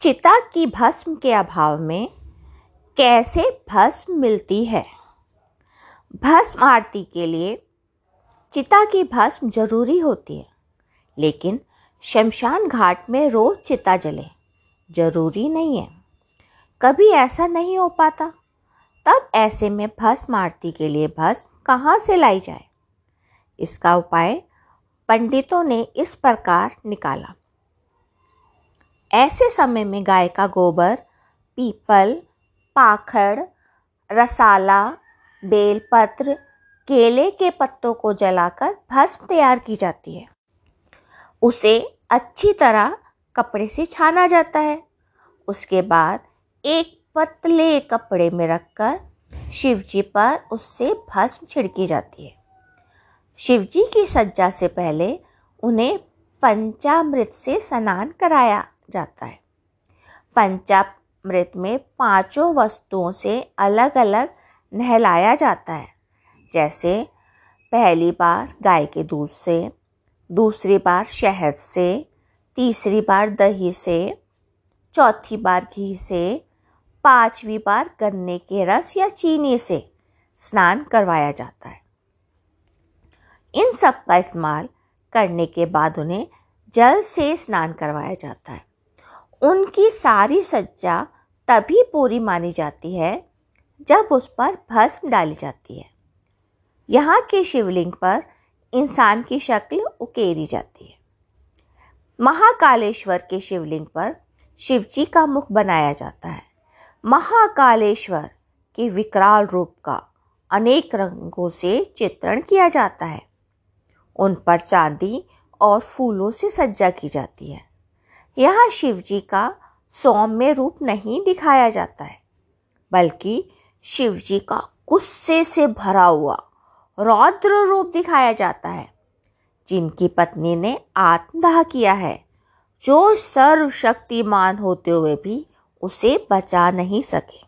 चिता की भस्म के अभाव में कैसे भस्म मिलती है? भस्म आरती के लिए चिता की भस्म ज़रूरी होती है, लेकिन शमशान घाट में रोज चिता जले, ज़रूरी नहीं है। कभी ऐसा नहीं हो पाता। तब ऐसे में भस्म आरती के लिए भस्म कहाँ से लाई जाए? इसका उपाय पंडितों ने इस प्रकार निकाला। ऐसे समय में गाय का गोबर, पीपल, पाखड़, रसाला, बेलपत्र, केले के पत्तों को जलाकर भस्म तैयार की जाती है। उसे अच्छी तरह कपड़े से छाना जाता है। उसके बाद एक पतले कपड़े में रखकर शिवजी पर उससे भस्म छिड़की जाती है। शिवजी की सज्जा से पहले उन्हें पंचामृत से स्नान कराया। जाता है। पंचामृत में पाँचों वस्तुओं से अलग अलग नहलाया जाता है। जैसे पहली बार गाय के दूध से, दूसरी बार शहद से, तीसरी बार दही से, चौथी बार घी से, पांचवी बार गन्ने के रस या चीनी से स्नान करवाया जाता है। इन सब का इस्तेमाल करने के बाद उन्हें जल से स्नान करवाया जाता है। उनकी सारी सज्जा तभी पूरी मानी जाती है, जब उस पर भस्म डाली जाती है। यहाँ के शिवलिंग पर इंसान की शक्ल उकेरी जाती है। महाकालेश्वर के शिवलिंग पर शिवजी का मुख बनाया जाता है। महाकालेश्वर के विकराल रूप का अनेक रंगों से चित्रण किया जाता है। उन पर चांदी और फूलों से सज्जा की जाती है। यहाँ शिव जी का सौम्य रूप नहीं दिखाया जाता है, बल्कि शिव जी का गुस्से से भरा हुआ रौद्र रूप दिखाया जाता है, जिनकी पत्नी ने आत्मदाह किया है। जो सर्वशक्तिमान होते हुए भी उसे बचा नहीं सके।